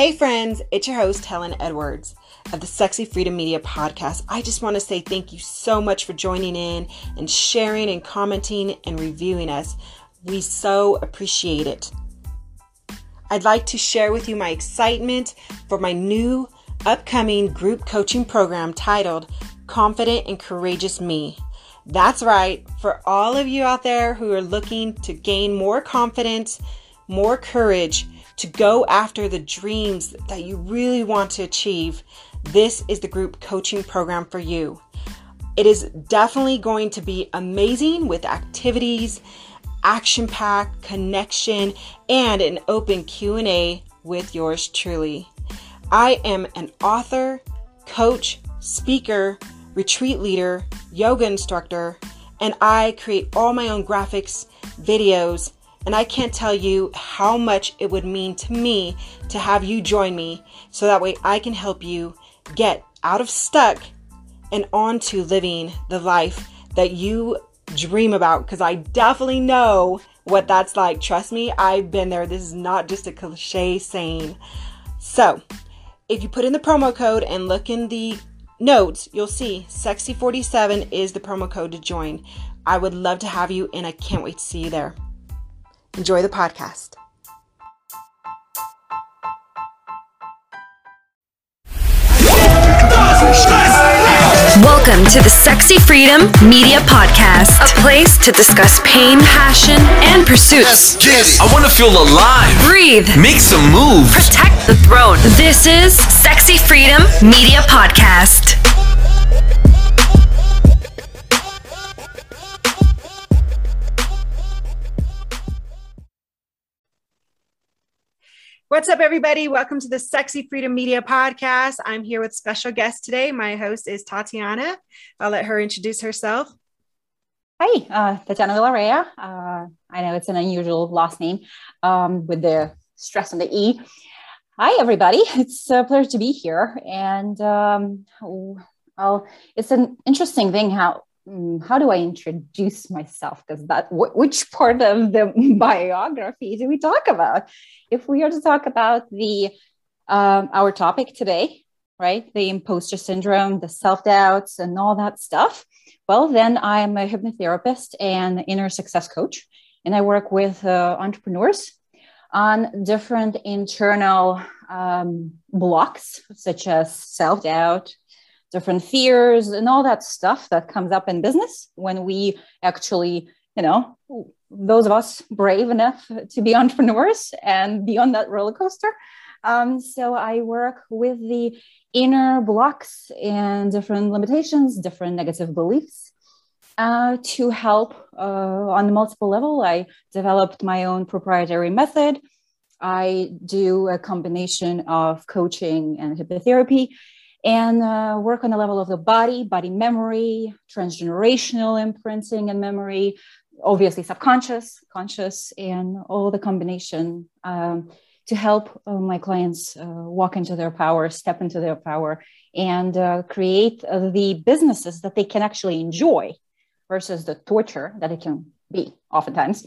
Hey, friends, it's your host, Helen Edwards of the Sexy Freedom Media Podcast. I just want to say thank you so much for joining in and sharing and commenting and reviewing us. We so appreciate it. I'd like to share with you my excitement for my new upcoming group coaching program titled Confident and Courageous Me. That's right, for all of you out there who are looking to gain more confidence, more courage, to go after the dreams that you really want to achieve, this is the group coaching program for you. It is definitely going to be amazing with activities, action-packed connection, and an open Q&A with yours truly. I am an author, coach, speaker, retreat leader, yoga instructor, and I create all my own graphics, videos, and I can't tell you how much it would mean to me to have you join me so that way I can help you get out of stuck and onto living the life that you dream about. Because I definitely know what that's like. Trust me, I've been there. This is not just a cliche saying. So, if you put in the promo code and look in the notes, you'll see Sexy47 is the promo code to join. I would love to have you, and I can't wait to see you there. Enjoy the podcast. Welcome to the Sexy Freedom Media Podcast, a place to discuss pain, passion, and pursuits. I want to feel alive. Breathe. Make some moves. Protect the throne. This is Sexy Freedom Media Podcast. What's up, everybody? Welcome to the Sexy Freedom Media Podcast. I'm here with special guest today. My host is Tatiana. I'll let her introduce herself. Hi, uh, Tatiana Villarreal. Uh, I know it's an unusual last name um, with the stress on the E. Hi, everybody. It's a pleasure to be here. And um, well, it's an interesting thing how how do I introduce myself? Because that which part of the biography do we talk about? If we are to talk about the um, our topic today, right, the imposter syndrome, the self doubts, and all that stuff, well, then I'm a hypnotherapist and inner success coach, and I work with uh, entrepreneurs on different internal um, blocks such as self doubt, different fears and all that stuff that comes up in business when we actually you know those of us brave enough to be entrepreneurs and be on that roller coaster. Um, so i work with the inner blocks and different limitations different negative beliefs uh, to help uh, on multiple level. I developed my own proprietary method. I do a combination of coaching and hypnotherapy and uh, work on the level of the body, body memory, transgenerational imprinting and memory, obviously subconscious, conscious, and all the combination um, to help uh, my clients uh, walk into their power, step into their power, and uh, create uh, the businesses that they can actually enjoy versus the torture that it can be oftentimes.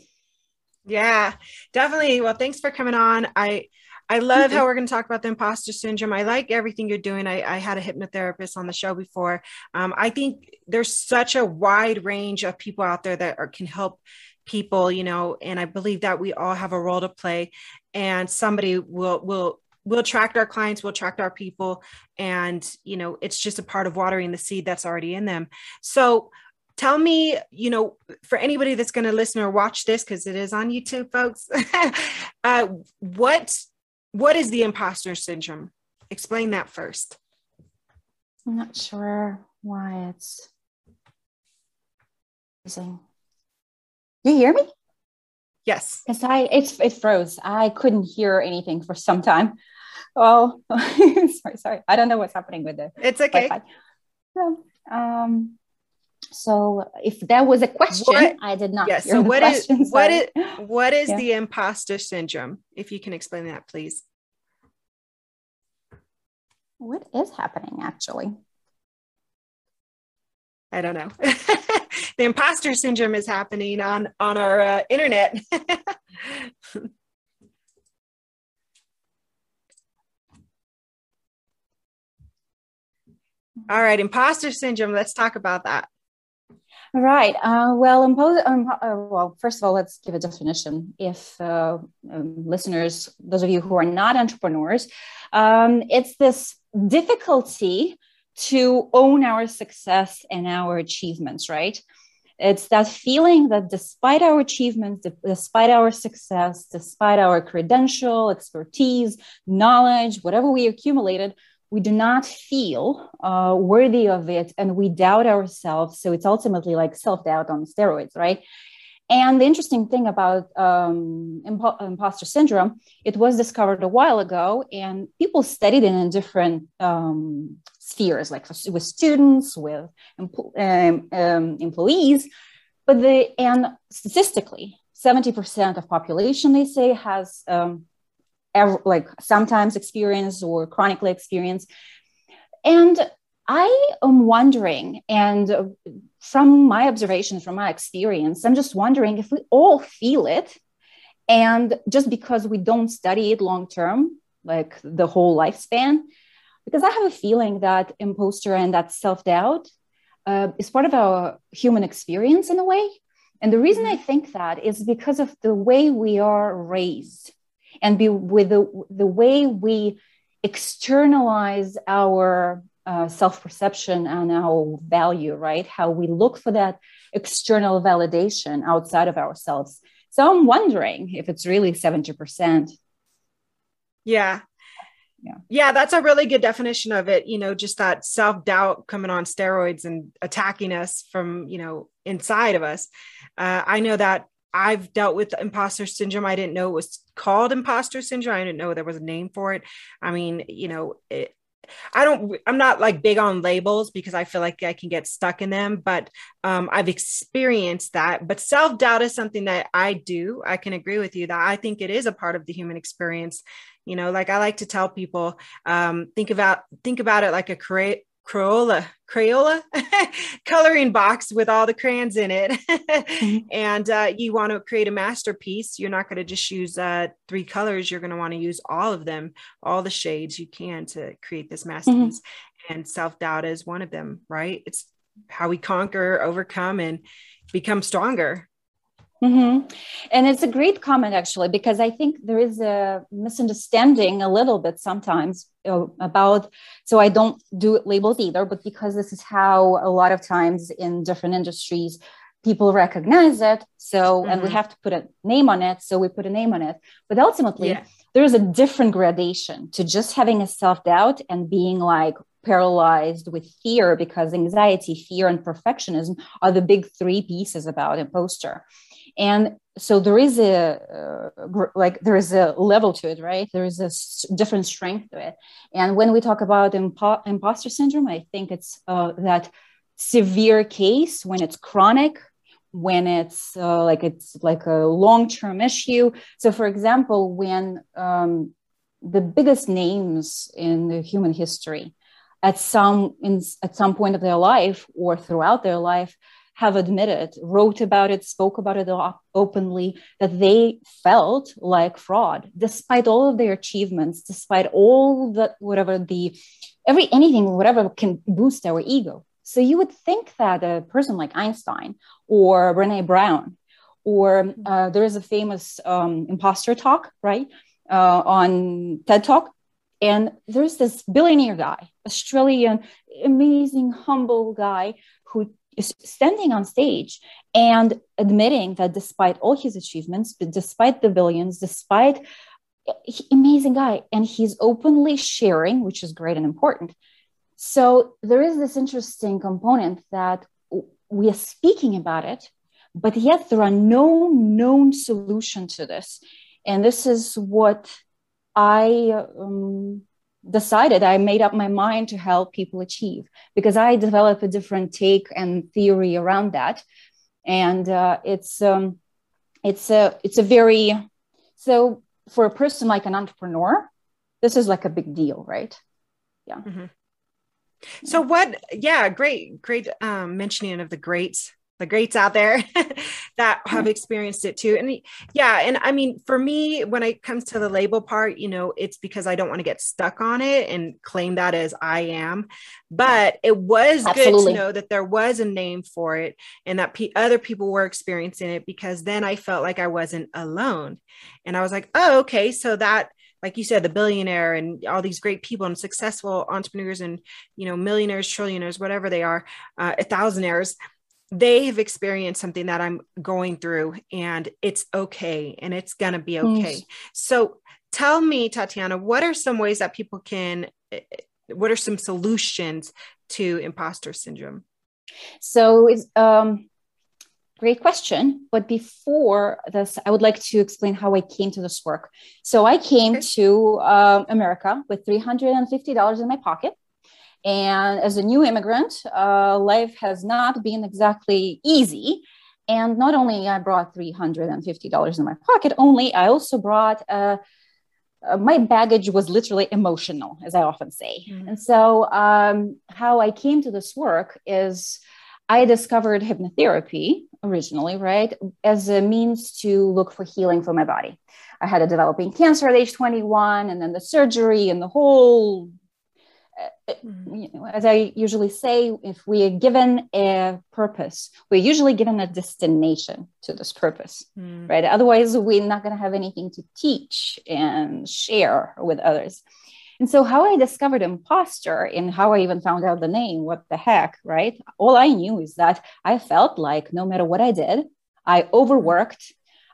Yeah, definitely. Well, thanks for coming on. I I love how we're going to talk about the imposter syndrome. I like everything you're doing. I, I had a hypnotherapist on the show before. Um, I think there's such a wide range of people out there that are, can help people, you know, and I believe that we all have a role to play and somebody will, will, we'll attract our clients we'll attract our people and you know it's just a part of watering the seed that's already in them so tell me you know for anybody that's going to listen or watch this because it is on youtube folks uh, what what is the imposter syndrome? Explain that first. I'm not sure why it's using. You hear me? Yes. Because I it's it froze. I couldn't hear anything for some time. Oh, sorry, sorry. I don't know what's happening with it. It's okay. So, um, so if there was a question what, i did not yeah, so what is, what is what is yeah. the imposter syndrome if you can explain that please what is happening actually i don't know the imposter syndrome is happening on on our uh, internet All right, imposter syndrome. Let's talk about that. Right. Uh, well, um, uh, well, first of all, let's give a definition. If uh, um, listeners, those of you who are not entrepreneurs, um, it's this difficulty to own our success and our achievements, right? It's that feeling that despite our achievements, despite our success, despite our credential, expertise, knowledge, whatever we accumulated, we do not feel uh, worthy of it and we doubt ourselves. So it's ultimately like self doubt on steroids, right? And the interesting thing about um, impo- imposter syndrome, it was discovered a while ago, and people studied it in different um, spheres, like with students, with um, um, employees. But the and statistically, seventy percent of population they say has um, ever, like sometimes experience or chronically experience. And I am wondering, and from my observations, from my experience, I'm just wondering if we all feel it. And just because we don't study it long term, like the whole lifespan, because I have a feeling that imposter and that self doubt uh, is part of our human experience in a way. And the reason I think that is because of the way we are raised and be with the, the way we externalize our uh, self-perception and our value right? How we look for that external validation outside of ourselves. So i'm wondering if it's really 70% yeah. Yeah. Yeah that's a really good definition of it you know just that self-doubt coming on steroids and attacking us from you know inside of us. Uh, i know that I've dealt with imposter syndrome. I didn't know it was called imposter syndrome. I didn't know there was a name for it. I mean, you know, it, I don't, I'm not like big on labels because I feel like I can get stuck in them, but um, I've experienced that. But self doubt is something that I do. I can agree with you that I think it is a part of the human experience. You know, like I like to tell people, um, think about think about it like a create Crayola, Crayola coloring box with all the crayons in it. mm-hmm. And uh, you want to create a masterpiece. You're not going to just use uh, three colors. You're going to want to use all of them, all the shades you can to create this masterpiece. Mm-hmm. And self doubt is one of them, right? It's how we conquer, overcome, and become stronger. Mm-hmm. And it's a great comment, actually, because I think there is a misunderstanding a little bit sometimes about. So I don't do labels either, but because this is how a lot of times in different industries people recognize it. So, mm-hmm. and we mm-hmm. have to put a name on it. So we put a name on it. But ultimately, yeah. there is a different gradation to just having a self doubt and being like, paralyzed with fear because anxiety, fear, and perfectionism are the big three pieces about imposter and so there is a uh, like there is a level to it right? There is a s- different strength to it. And when we talk about impo- imposter syndrome i think it's uh, that severe case when it's chronic when it's uh, like it's like a long-term issue. So for example when um, the biggest names in human history at some in, at some point of their life or throughout their life have admitted, wrote about it, spoke about it openly, that they felt like fraud, despite all of their achievements, despite all that, whatever the, every, anything, whatever can boost our ego. So you would think that a person like Einstein or Brene Brown, or uh, there is a famous um, imposter talk, right, uh, on TED Talk. And there's this billionaire guy, Australian, amazing, humble guy who standing on stage and admitting that despite all his achievements, despite the billions, despite amazing guy, and he's openly sharing, which is great and important. So there is this interesting component that we are speaking about it, but yet there are no known solution to this. And this is what I um, decided i made up my mind to help people achieve because i develop a different take and theory around that. And uh, it's um, it's a it's a very so for a person like an entrepreneur this is like a big deal right? Yeah. Mm-hmm. so what yeah great great um, mentioning of the greats the greats out there that have experienced it too. And yeah, and I mean, for me, when it comes to the label part, you know, it's because I don't want to get stuck on it and claim that as I am. But it was Absolutely. good to know that there was a name for it and that other people were experiencing it because then I felt like I wasn't alone. And I was like, oh, okay, so that like you said, the billionaire and all these great people and successful entrepreneurs and you know millionaires, trillionaires, whatever they are, uh, thousandaires, they have experienced something that I'm going through, and it's okay, and it's gonna be okay. So tell me, Tatiana, what are some ways that people can? Eh, what are some solutions to imposter syndrome? So it's um, Great question. But before this, I would like to explain how I came to this work. So I came okay. to um, America with $350 in my pocket. And as a new immigrant, uh, life has not been exactly easy. And not only I brought $350 in my pocket, only I also brought uh, uh, my baggage was literally emotional, as I often say. Mm-hmm. And so, um, how I came to this work is I discovered hypnotherapy originally, right, as a means to look for healing for my body. I had a developing cancer at age 21, and then the surgery and the whole. Mm-hmm. As I usually say, if we are given a purpose, we're usually given a destination to this purpose, mm. right? Otherwise, we're not going to have anything to teach and share with others. And so, how I discovered imposter and how I even found out the name, what the heck, right? All I knew is that I felt like no matter what I did, I overworked.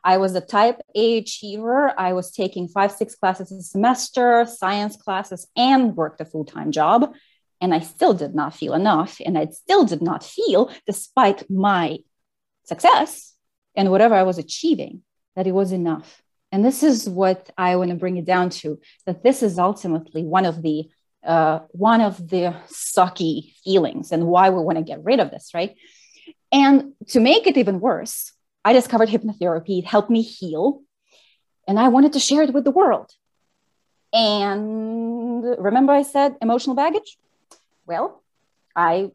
I was a type A achiever. I was taking five, six classes a semester, science classes, and worked a full time job. And I still did not feel enough. And I still did not feel, despite my success and whatever I was achieving, that it was enough. And this is what I want to bring it down to that this is ultimately one of the uh, one of the sucky feelings and why we want to get rid of this, right? And to make it even worse, I discovered hypnotherapy. It helped me heal, and I wanted to share it with the world. And remember, I said emotional baggage? Well, I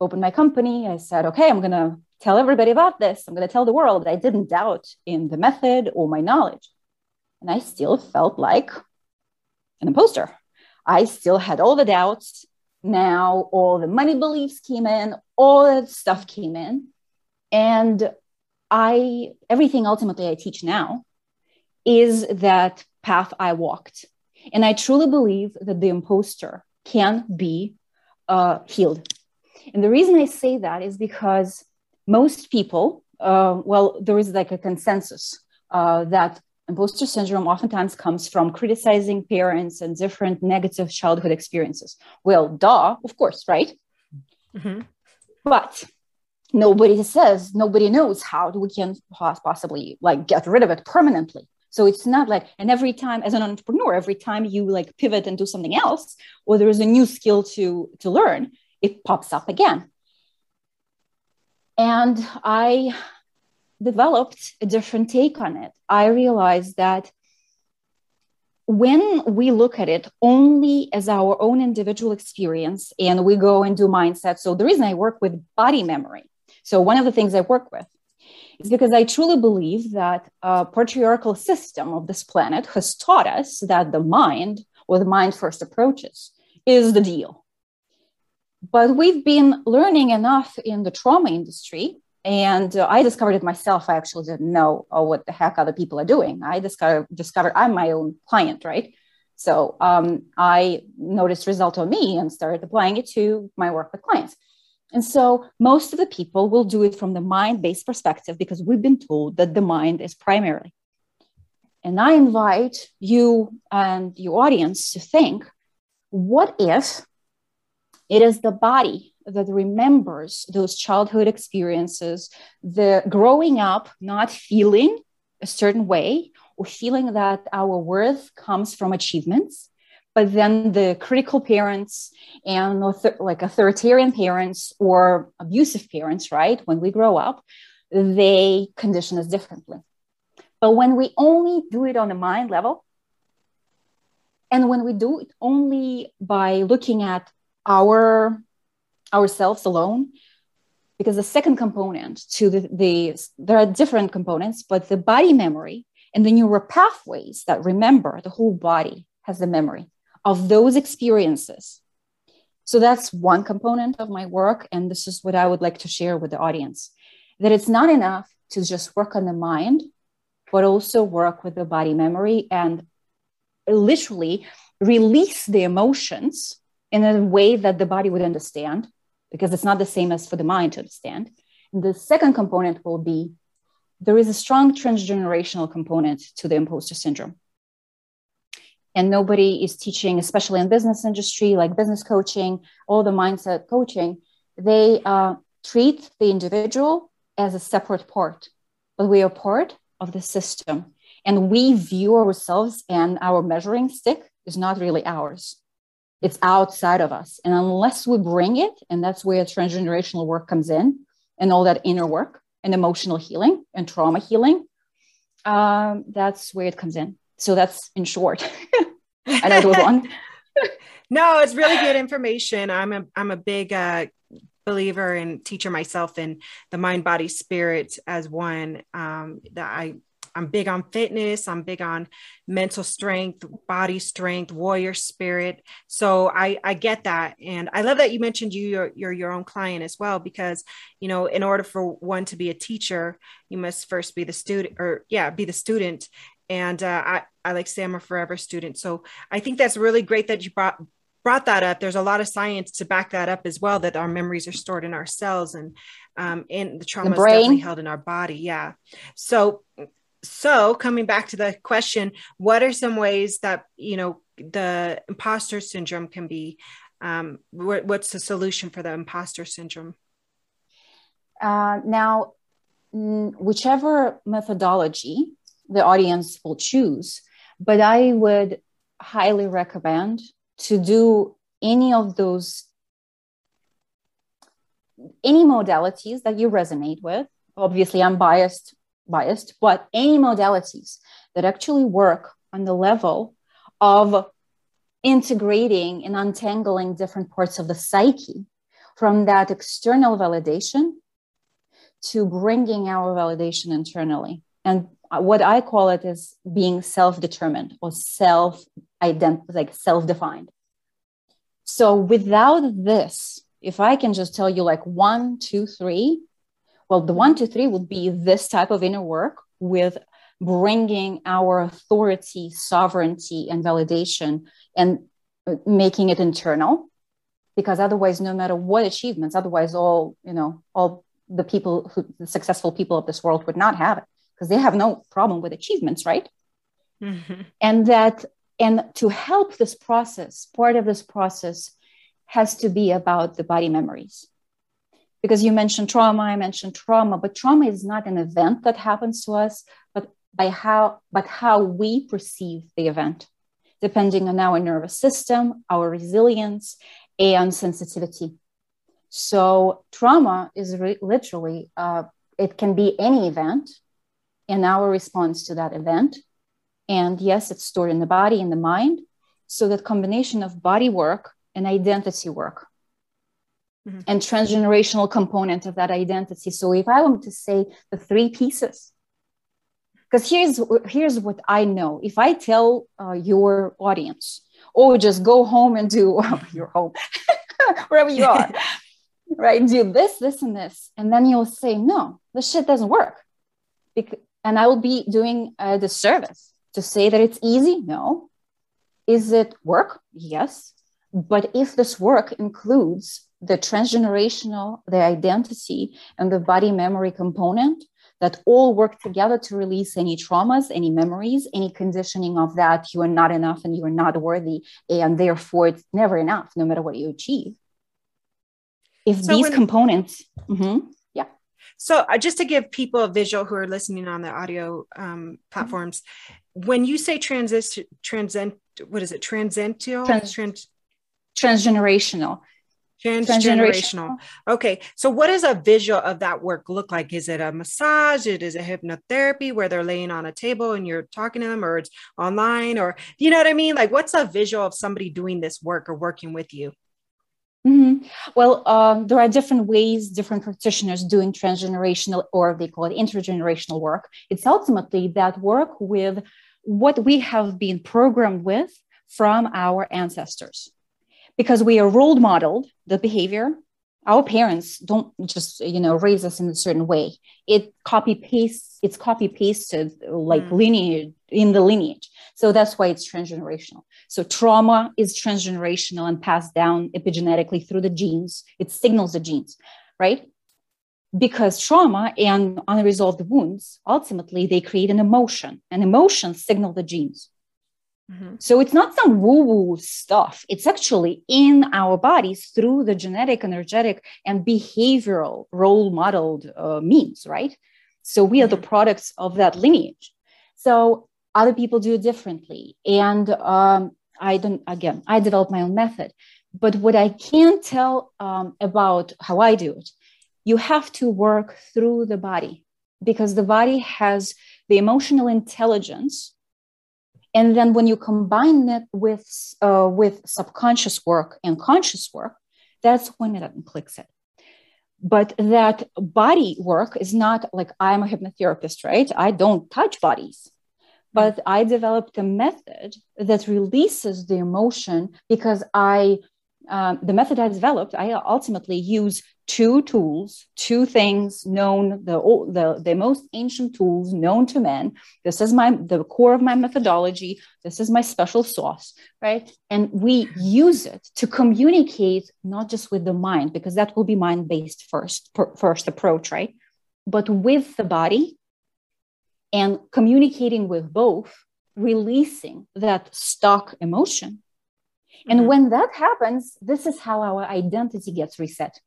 opened my company. I said, okay, I'm going to tell everybody about this. I'm going to tell the world. I didn't doubt in the method or my knowledge. And I still felt like an imposter. I still had all the doubts. Now all the money beliefs came in, all that stuff came in. And I, everything ultimately I teach now is that path I walked. And I truly believe that the imposter can be uh, healed. And the reason I say that is because most people, uh, well, there is like a consensus uh, that imposter syndrome oftentimes comes from criticizing parents and different negative childhood experiences. Well, duh, of course, right? Mm-hmm. But nobody says, nobody knows how we can possibly like get rid of it permanently. So it's not like, and every time as an entrepreneur, every time you like pivot and do something else, or there is a new skill to to learn, it pops up again. And I developed a different take on it. I realized that when we look at it only as our own individual experience and we go and do mindset, so the reason I work with body memory, so one of the things I work with is because I truly believe that a patriarchal system of this planet has taught us that the mind or the mind first approaches is the deal. But we've been learning enough in the trauma industry and uh, i discovered it myself. I actually didn't know oh, what the heck other people are doing. I discovered i'm my own client right? So um, i noticed result on me and started applying it to my work with clients and so most of the people will do it from the mind-based perspective because we've been told that the mind is primary and i invite you and your audience to think what if it is the body that remembers those childhood experiences, the growing up not feeling a certain way or feeling that our worth comes from achievements. But then the critical parents and like authoritarian parents or abusive parents, right? When we grow up, they condition us differently. But when we only do it on the mind level, and when we do it only by looking at our ourselves alone because the second component to the, the there are different components, but the body memory and the neural pathways that remember the whole body has the memory of those experiences. So that's one component of my work. And this is what I would like to share with the audience that it's not enough to just work on the mind, but also work with the body memory and literally release the emotions in a way that the body would understand, because it's not the same as for the mind to understand. And the second component will be there is a strong transgenerational component to the imposter syndrome. And nobody is teaching, especially in business industry, like business coaching, all the mindset coaching, they uh, treat the individual as a separate part, but we are part of the system. And we view ourselves and our measuring stick is not really ours. It's outside of us. And unless we bring it, and that's where transgenerational work comes in and all that inner work and emotional healing and trauma healing, um, that's where it comes in. So that's in short. I know it was long. no, it's really good information. I'm a I'm a big uh, believer and teacher myself in the mind, body, spirit as one. Um, that I I'm big on fitness. I'm big on mental strength, body strength, warrior spirit. So I I get that, and I love that you mentioned you you're, you're your own client as well because you know in order for one to be a teacher, you must first be the student or yeah be the student. And uh, I I like say I'm a forever student. So I think that's really great that you brought brought that up. There's a lot of science to back that up as well that our memories are stored in our cells and um and the trauma the is definitely held in our body. Yeah. So so coming back to the question what are some ways that you know the imposter syndrome can be um, what's the solution for the imposter syndrome? Uh, now whichever methodology the audience will choose but i would highly recommend to do any of those any modalities that you resonate with obviously i'm biased biased, but any modalities that actually work on the level of integrating and untangling different parts of the psyche from that external validation to bringing our validation internally. And what I call it is being self-determined or self ident like self-defined. So without this, if I can just tell you like one, two, three, well, the one, two, three would be this type of inner work with bringing our authority, sovereignty, and validation and uh, making it internal. Because otherwise, no matter what achievements, otherwise, all, you know, all the people who, the successful people of this world would not have it because they have no problem with achievements, right? Mm-hmm. And that, and to help this process, part of this process has to be about the body memories because you mentioned trauma i mentioned trauma but trauma is not an event that happens to us but by how but how we perceive the event depending on our nervous system our resilience and sensitivity so trauma is re- literally uh, it can be any event and our response to that event and yes it's stored in the body and the mind so that combination of body work and identity work mm-hmm. and transgenerational component of that identity. So if I want to say the three pieces, because here's here's what I know. If I tell uh, your audience, or oh, just go home and do your home, wherever you are, right? Do this, this, and this, and then you'll say, no, this shit doesn't work, because, and I will be doing a disservice to say that it's easy. No, is it work? Yes. But if this work includes the transgenerational, the identity, and the body memory component that all work together to release any traumas, any memories, any conditioning of that you are not enough and you are not worthy, and therefore it's never enough, no matter what you achieve. If so these when, components, mm-hmm. So uh, just to give people a visual who are listening on the audio um, platforms, mm-hmm. when you say transit, transcend, what is it? Transcendental, Trans- Trans- transgenerational transgenerational. Okay. So what does a visual of that work look like? Is it a massage? It is a hypnotherapy where they're laying on a table and you're talking to them or it's online or you know what I mean? Like what's a visual of somebody doing this work or working with you? Mm-hmm. Well, um, there are different ways, different practitioners doing transgenerational, or they call it intergenerational work. It's ultimately that work with what we have been programmed with from our ancestors. Because we are role modeled the behavior, our parents don't just you know raise us in a certain way. It copy pastes it's copy pasted like mm. lineage in the lineage. So that's why it's transgenerational. So trauma is transgenerational and passed down epigenetically through the genes. It signals the genes right? Because trauma and unresolved wounds ultimately they create an emotion. And emotions signal the genes Mm-hmm. So it's not some woo woo stuff. It's actually in our bodies through the genetic, energetic, and behavioral role modeled uh, means, right? So we are the mm-hmm. products of that lineage. So other people do it differently. And um, I don't, again, I developed my own method. But what I can tell um, about how I do it, you have to work through the body because the body has the emotional intelligence and then when you combine it with uh, with subconscious work and conscious work, that's when it clicks it. But that body work is not like I'm a hypnotherapist, right? I don't touch bodies. But I developed a method that releases the emotion because I um, the method I developed, I ultimately use two tools, two things known, the, the, the most ancient tools known to men. This is my the core of my methodology. This is my special sauce, right? And we use it to communicate not just with the mind, because that will be mind-based first, first approach, right? But with the body and communicating with both, releasing that stock emotion and mm-hmm. when that happens, this is how our identity gets reset.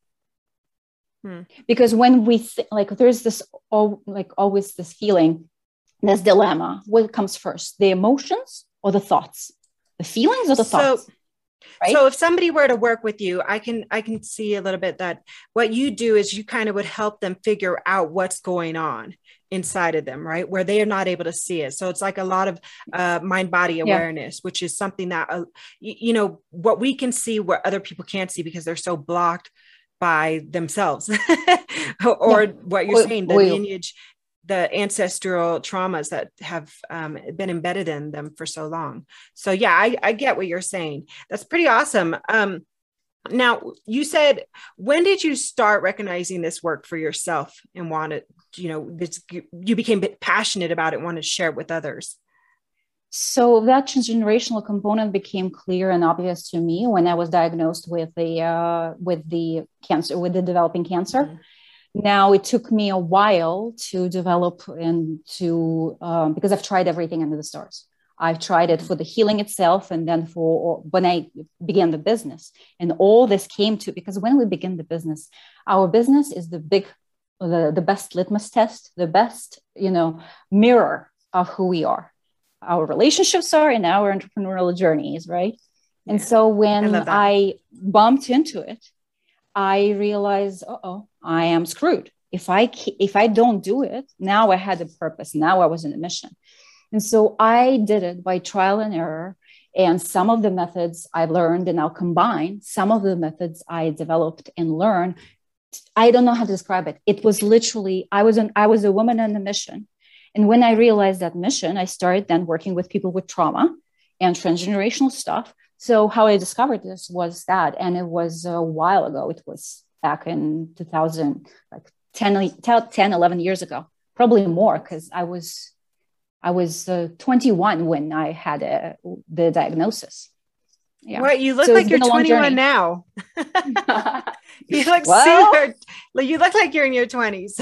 Hmm. Because when we th- like, there's this all like always this feeling, this dilemma. What comes first, the emotions or the thoughts? The feelings or the so, thoughts? Right? So if somebody were to work with you, I can I can see a little bit that what you do is you kind of would help them figure out what's going on inside of them, right? Where they are not able to see it. So it's like a lot of uh, mind body awareness, yeah. which is something that, uh, you, you know, what we can see what other people can't see because they're so blocked by themselves or yeah. what you're saying, the lineage, the ancestral traumas that have um, been embedded in them for so long. So yeah, I, I get what you're saying. That's pretty awesome. Um, now you said when did you start recognizing this work for yourself and wanted you know this you became passionate about it wanted to share it with others so that transgenerational component became clear and obvious to me when i was diagnosed with the uh, with the cancer with the developing cancer mm-hmm. Now it took me a while to develop and to um, because i've tried everything under the stars I've tried it for the healing itself and then for when I began the business. And all this came to because when we begin the business, our business is the big, the, the best litmus test, the best, you know, mirror of who we are. Our relationships are in our entrepreneurial journeys, right? And so when I, I bumped into it, I realized, oh, I am screwed. If I if I don't do it, now I had a purpose. Now I was in a mission. And so I did it by trial and error. And some of the methods I learned and I'll combine some of the methods I developed and learned. I don't know how to describe it. It was literally, I was an I was a woman on a mission. And when I realized that mission, I started then working with people with trauma and transgenerational stuff. So how I discovered this was that, and it was a while ago. It was back in 2000, like 10, 10 11 years ago, probably more because I was I was uh, 21 when I had uh, the diagnosis. Yeah. What you look so like you're 21 now. you look well, super. You look like you're in your 20s.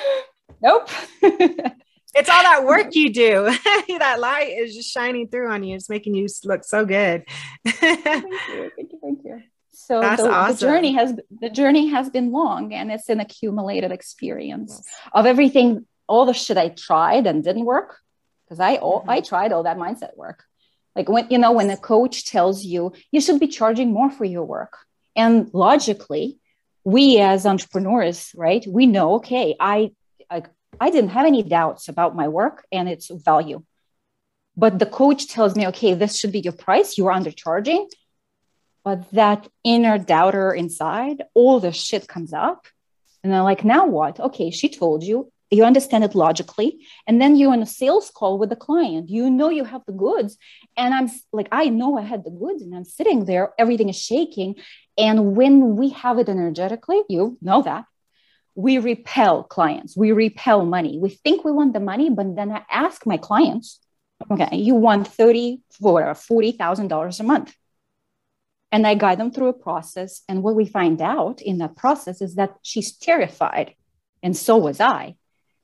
nope. it's all that work you do. that light is just shining through on you. It's making you look so good. thank you. Thank you. Thank you. So the, awesome. the, journey has the journey has been long, and it's an accumulated experience yes. of everything, all the shit I tried and didn't work, because I mm-hmm. I tried all that mindset work. Like when you know when a coach tells you you should be charging more for your work, and logically, we as entrepreneurs, right? We know okay, I I, didn't have any doubts about my work and its value, but the coach tells me okay, this should be your price. You are undercharging. but that inner doubter inside, all the shit comes up. And they're like, now what? Okay, she told you, you understand it logically. And then you're on a sales call with the client. You know you have the goods. And I'm like, I know I had the goods and I'm sitting there, everything is shaking. And when we have it energetically, you know that. We repel clients, we repel money. We think we want the money, but then I ask my clients, okay, you want 30 or $40,000 a month and I guide them through a process. And what we find out in that process is that she's terrified, and so was I,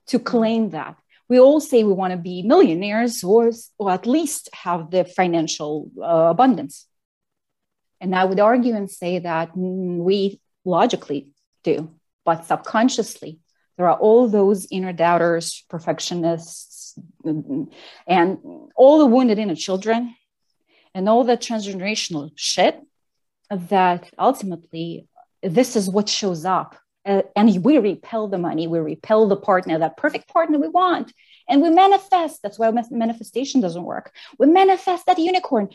to claim that. We all say we want to be millionaires or, or at least have the financial uh, abundance. And I would argue and say that mm, we logically do, but subconsciously, there are all those inner doubters, perfectionists, and all the wounded inner children and all the transgenerational shit that ultimately this is what shows up. Uh, and we repel the money, we repel the partner, that perfect partner we want. And we manifest. That's why manifestation doesn't work. We manifest that unicorn.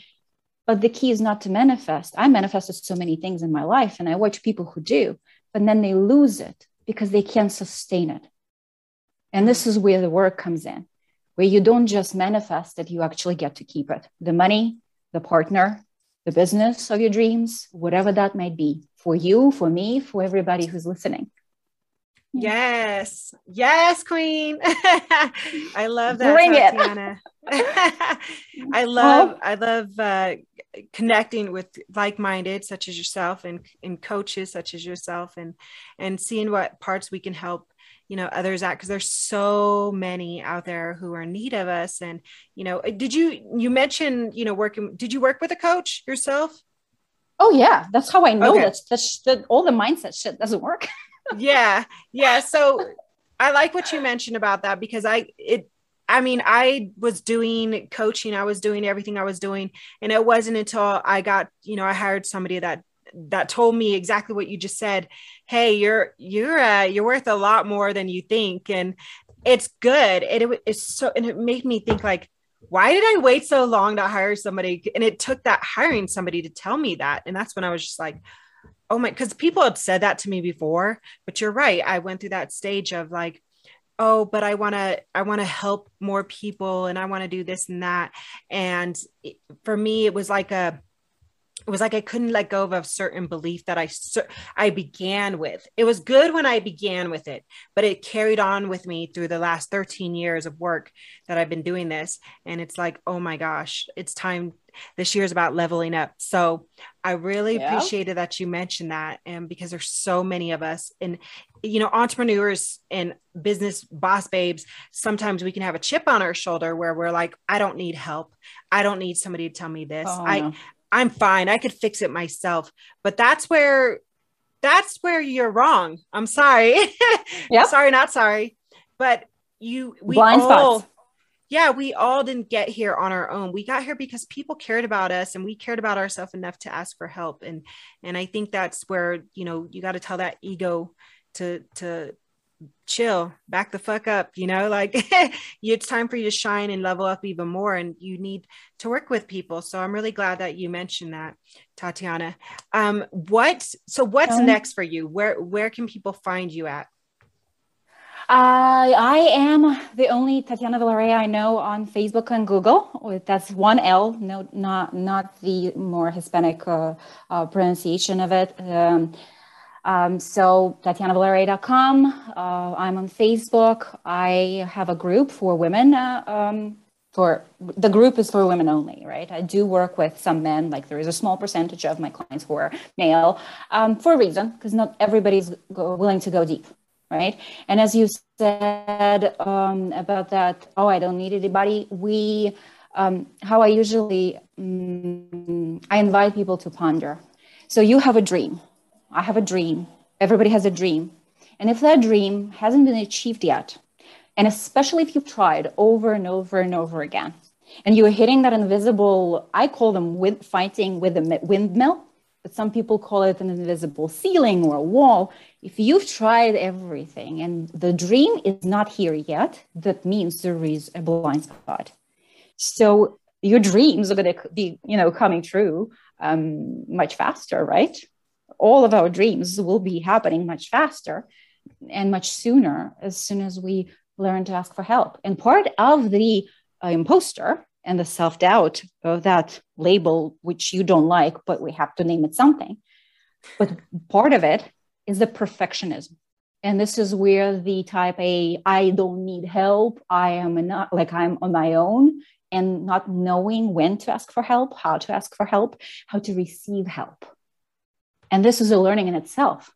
But the key is not to manifest. I manifested so many things in my life, and I watch people who do, but then they lose it because they can't sustain it. And this is where the work comes in, where you don't just manifest it, you actually get to keep it the money, the partner, the business of your dreams, whatever that might be for you, for me, for everybody who's listening. Yes, yes, Queen. I love that, Bring Tatiana. I love, I love uh, connecting with like-minded, such as yourself, and and coaches such as yourself, and and seeing what parts we can help you know others at because there's so many out there who are in need of us. And you know did you you mentioned you know working did you work with a coach yourself? Oh yeah. That's how i know okay. that, that, that all the mindset shit doesn't work. Yeah. Yeah. So i like what you mentioned about that because i it I mean, I was doing coaching, I was doing everything I was doing. And it wasn't until I got, you know, I hired somebody that that told me exactly what you just said hey you're you're uh, you're worth a lot more than you think and it's good it, it it's so and it made me think like why did i wait so long to hire somebody and it took that hiring somebody to tell me that and that's when i was just like oh my because people have said that to me before but you're right i went through that stage of like oh but i want to i want to help more people and i want to do this and that. And for me it was like a it was like I couldn't let go of a certain belief that I I began with. It was good when I began with it, but it carried on with me through the last 13 years of work that I've been doing this and it's like, "Oh my gosh, it's time this year is about leveling up." So, I really yeah. appreciated that you mentioned that and because there's so many of us and you know, entrepreneurs and business boss babes, sometimes we can have a chip on our shoulder where we're like, I don't need help. I don't need somebody to tell me this. Oh, I no. I'm fine. I could fix it myself. But that's where that's where you're wrong. I'm sorry. Yeah. sorry, not sorry. But you we Blind all spots. Yeah, we all didn't get here on our own. We got here because people cared about us and we cared about ourselves enough to ask for help. And and I think that's where, you know, you got to tell that ego to to chill back the fuck up you know like it's time for you to shine and level up even more and you need to work with people so i'm really glad that you mentioned that tatiana um what so what's um, next for you where where can people find you at uh, I am the only Tatiana Villarreal I know on Facebook and Google. That's one L, no, not not the more Hispanic uh, uh, pronunciation of it. Um, um, so TatianaVillarreal.com. Uh, I'm on Facebook. I have a group for women. Uh, um, for the group is for women only, right? I do work with some men. Like there is a small percentage of my clients who are male um, for a reason, because not everybody's go- willing to go deep, right? And as you said um, about that, oh, I don't need anybody. We um, how I usually mm, I invite people to ponder. So you have a dream I have a dream. Everybody has a dream. And if that dream hasn't been achieved yet, and especially if you've tried over and over and over again, and you're hitting that invisible, I call them with fighting with a windmill, but some people call it an invisible ceiling or a wall. If you've tried everything and the dream is not here yet, that means there is a blind spot. So your dreams are going to be, you know, coming true um, much faster, right? All of our dreams will be happening much faster and much sooner as soon as we learn to ask for help. And part of the uh, imposter and the self doubt of that label, which you don't like, but we have to name it something. But part of it is the perfectionism. And this is where the type A, I don't need help. I am not like I'm on my own and not knowing when to ask for help, how to ask for help, how to receive help. And this is a learning in itself.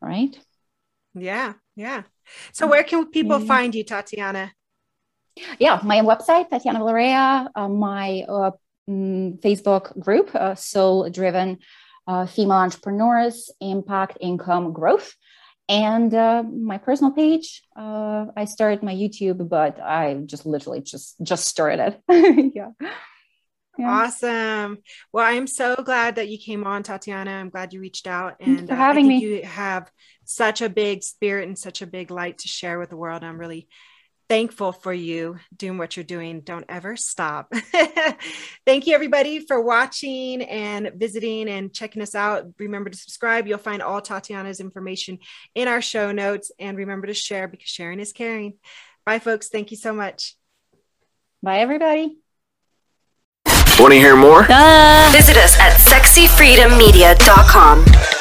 Right? Yeah, yeah. So where can people yeah. find you, Tatiana? Yeah, my website, Tatiana Villarreal, uh, my uh, mm, Facebook group, uh, Soul Driven uh, Female Entrepreneurs, Impact Income Growth and uh, my personal page uh, i started my youtube but i just literally just just started it. yeah. Yeah. awesome well i'm so glad that you came on tatiana i'm glad you reached out and uh, having me you have such a big spirit and such a big light to share with the world i'm really thankful for you doing what you're doing. Don't ever stop. Thank you, everybody, for watching and visiting and checking us out. Remember to subscribe. You'll find all Tatiana's information in our show notes. And remember to share because sharing is caring. Bye, folks. Thank you so much. Bye, everybody. Want to hear more? Visit us at sexyfreedommedia.com.